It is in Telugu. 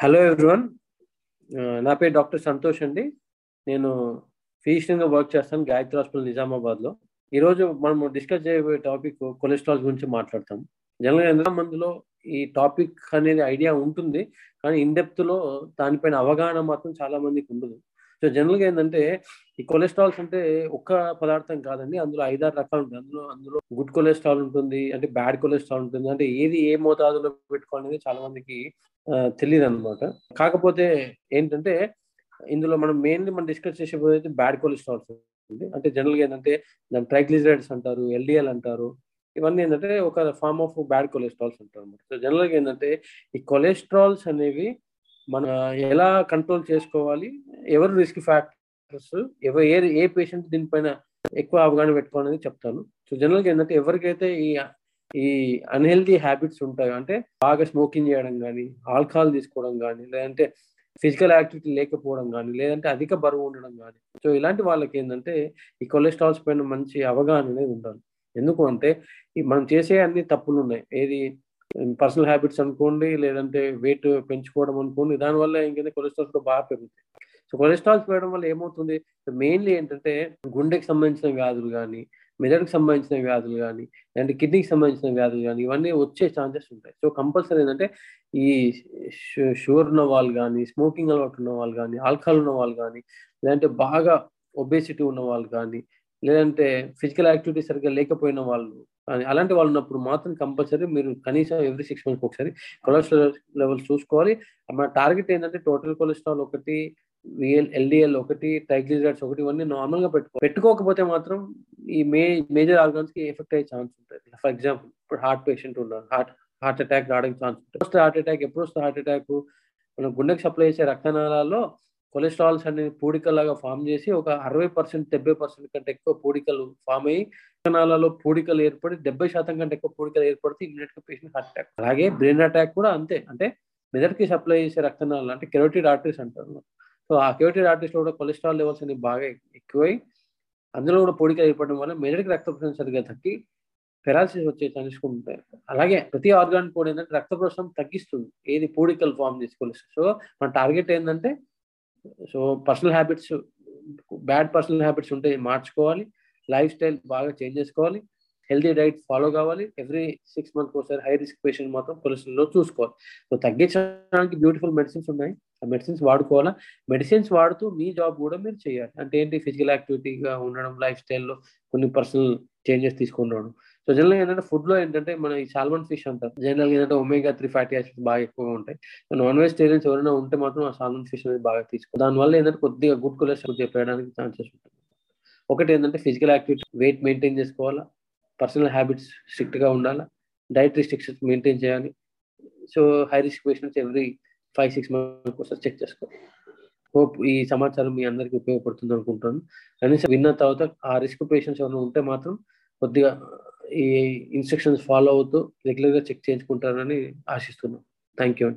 హలో ఎవ్రీవన్ uh, నా పేరు డాక్టర్ సంతోష్ అండి. నేను ఫిజిషియన్గా వర్క్ చేస్తాను గాయత్రి హాస్పిటల్ నిజామాబాద్లో ఈ రోజు మనం డిస్కస్ చేయబోయే టాపిక్ కొలెస్ట్రాల్ గురించి మాట్లాడతాం. జనరల్ ఎంత మందిలో ఈ టాపిక్ అనేది ఐడియా ఉంటుంది. కానీ ఇన్ డెప్త్లో దానిపైన అవగాహన మాత్రం చాలా మందికి ఉండదు. సో జనరల్గా ఏంటంటే ఈ కొలెస్ట్రాల్స్ అంటే ఒక్క పదార్థం కాదండి అందులో ఐదారు రకాలు ఉంటాయి. అందులో అందులో గుడ్ కొలెస్ట్రాల్ ఉంటుంది అంటే బ్యాడ్ కొలెస్ట్రాల్ ఉంటుంది. అంటే ఏది ఏ మోతాదులో పెట్టుకోవాలనేది చాలా మందికి తెలియదు అనమాట కాకపోతే ఏంటంటే ఇందులో మనం మెయిన్లీ మనం డిస్కస్ చేసేపోతే బ్యాడ్ కొలెస్ట్రాల్స్ ఉంది అంటే జనరల్గా ఏంటంటే దాని ట్రైగ్లిజరైడ్స్ అంటారు ఎల్డిఎల్ అంటారు. ఇవన్నీ ఏంటంటే ఒక ఫార్మ్ ఆఫ్ బ్యాడ్ కొలెస్ట్రాల్స్ అంటారు అనమాట సో జనరల్గా ఏంటంటే ఈ కొలెస్ట్రాల్స్ అనేవి మన ఎలా కంట్రోల్ చేసుకోవాలి ఎవరు రిస్క్ ఫ్యాక్టర్స్ ఎవరు ఏ ఏ పేషెంట్ దీనిపైన ఎక్కువ అవగాహన పెట్టుకోవాలని చెప్తాను. సో జనరల్గా ఏంటంటే ఎవరికైతే ఈ ఈ అన్హెల్దీ హ్యాబిట్స్ ఉంటాయి అంటే బాగా స్మోకింగ్ చేయడం కానీ ఆల్కహాల్ తీసుకోవడం కానీ లేదంటే ఫిజికల్ యాక్టివిటీ లేకపోవడం కానీ లేదంటే అధిక బరువు ఉండడం కానీ సో ఇలాంటి వాళ్ళకి ఏంటంటే ఈ కొలెస్ట్రాల్స్ పైన మంచి అవగాహన అనేది ఉండాలి. ఎందుకు అంటే మనం చేసే అన్ని తప్పులు ఉన్నాయి. ఏది పర్సనల్ హ్యాబిట్స్ అనుకోండి లేదంటే వెయిట్ పెంచుకోవడం అనుకోండి దానివల్ల ఇంకేంటే కొలెస్ట్రాల్స్ కూడా బాగా పెరుగుతాయి. సో కొలెస్ట్రాల్స్ పెరగడం వల్ల ఏమవుతుంది? మెయిన్లీ ఏంటంటే గుండెకి సంబంధించిన వ్యాధులు కానీ మెదడుకు సంబంధించిన వ్యాధులు కానీ లేదంటే కిడ్నీకి సంబంధించిన వ్యాధులు కానీ ఇవన్నీ వచ్చే ఛాన్సెస్ ఉంటాయి. సో కంపల్సరీ ఏంటంటే ఈ షుగర్ ఉన్న వాళ్ళు కానీ స్మోకింగ్ అలవాటు ఉన్న వాళ్ళు కానీ ఆల్కహాల్ ఉన్న వాళ్ళు కానీ లేదంటే బాగా ఒబేసిటీ ఉన్న వాళ్ళు కానీ లేదంటే ఫిజికల్ యాక్టివిటీ సరిగ్గా లేకపోయిన వాళ్ళు కానీ అలాంటి వాళ్ళు ఉన్నప్పుడు మాత్రం కంపల్సరీ మీరు కనీసం ఎవ్రీ సిక్స్ మంత్స్ ఒకసారి కొలెస్ట్రాల్ లెవెల్స్ చూసుకోవాలి. మన టార్గెట్ ఏంటంటే టోటల్ కొలెస్ట్రాల్ ఒకటి విఎల్ ఎల్డిఎల్ ఒకటి ట్రైగ్లిజరైడ్స్ ఒకటి ఇవన్నీ నార్మల్గా పెట్టుకో పెట్టుకోకపోతే మాత్రం ఈ మే మేజర్ ఆర్గాన్స్కి ఎఫెక్ట్ అయ్యే ఛాన్స్ ఉంటుంది. ఫర్ ఎగ్జాంపుల్ ఇప్పుడు హార్ట్ పేషెంట్ ఉన్నారు. హార్ట్ హార్ట్ అటాక్ రావడానికి ఛాన్స్ ఉంటుంది. ఫస్ట్ హార్ట్ అటాక్ ఎప్పుడు వస్తే హార్ట్ అటాక్ మనం గుండెకి సప్లై చేసే రక్తనాళాల్లో కొలెస్ట్రాల్స్ అనేవి పూడికలాగా ఫామ్ చేసి ఒక అరవై పర్సెంట్ డెబ్బై పర్సెంట్ కంటే ఎక్కువ పూడికలు ఫామ్ అయ్యి రక్తనాళాల్లో పూడికలు ఏర్పడి డెబ్బై శాతం కంటే ఎక్కువ పూడికలు ఏర్పడితే ఇమీడియట్గా పేషెంట్ హార్ట్ అటాక్ అలాగే బ్రెయిన్ అటాక్ కూడా అంతే. అంటే మెదడుకి సప్లై చేసే రక్తనాళాలు అంటే కెరోటిడ్ ఆర్టరీస్ అంటారు. సో ఆ క్యూటెడ్ ఆర్టిస్ట్లో కూడా కొలెస్ట్రాల్ లెవెల్స్ అనేవి బాగా ఎక్కువై అందులో కూడా పొడికలు ఏర్పడడం వల్ల మెదడుకి రక్త ప్రసరణ సరిగ్గా తగ్గి పెరాలసిస్ వచ్చే ఛాన్సెస్ ఉంటాయి. అలాగే ప్రతి ఆర్గాన్ కూడా ఏంటంటే రక్త ప్రసరణ తగ్గిస్తుంది ఏది పూడికలు ఫామ్ చేసుకోవాలి సో మన టార్గెట్ ఏంటంటే so personal habits bad personal habits ఉంటే మార్చుకోవాలి లైఫ్ స్టైల్ బాగా చేంజ్ చేసుకోవాలి హెల్తీ డైట్ ఫాలో కావాలి ఎవ్రీ సిక్స్ మంత్ ఒకసారి హై రిస్క్ పేషెంట్ మాత్రం కొలెస్ట్రాల్లో చూసుకోవాలి. సో తగ్గించడానికి బ్యూటిఫుల్ మెడిసిన్స్ ఉన్నాయి. ఆ మెడిసిన్స్ వాడుకోవాలా? మెడిసిన్స్ వాడుతూ మీ జాబ్ కూడా మీరు చేయాలి. అంటే ఏంటి? ఫిజికల్ యాక్టివిటీగా ఉండడం లైఫ్ స్టైల్లో కొన్ని పర్సనల్ చేంజెస్ తీసుకుని సో జనరల్గా ఏంటంటే ఫుడ్లో ఏంటంటే మన ఈ సాల్మన్ ఫిష్ అంటారు. జనరల్గా ఏంటంటే ఒమేగా త్రీ ఫ్యాటీ యాసిడ్స్ బాగా ఎక్కువగా ఉంటాయి. నాన్ వెజిటేరియన్స్ ఎవరైనా ఉంటే మాత్రం ఆ సాల్మన్ ఫిష్ అనేది బాగా తీసుకో దానివల్ల ఏంటంటే కొద్దిగా గుడ్ కొలెస్ట్రాల్ చెప్పడానికి ఛాన్సెస్ ఉంటుంది ఒకటి ఏంటంటే ఫిజికల్ యాక్టివిటీ వెయిట్ మెయింటైన్ చేసుకోవాలా? పర్సనల్ హ్యాబిట్స్ స్ట్రిక్ట్గా ఉండాలా? డైట్ రిస్ట్రిక్షన్స్ మెయింటైన్ చేయాలి. So high risk patients every five six months ఒకసారి చెక్ చేసుకోవాలి హోప్ ఈ సమాచారం మీ అందరికి ఉపయోగపడుతుంది అనుకుంటాను. కనీసం విన్న తర్వాత ఆ రిస్క్ పేషెంట్స్ ఏమైనా ఉంటే మాత్రం కొద్దిగా ఈ ఇన్స్ట్రక్షన్స్ ఫాలో అవుతూ రెగ్యులర్గా చెక్ చేయించుకుంటారని ఆశిస్తున్నాను. Thank you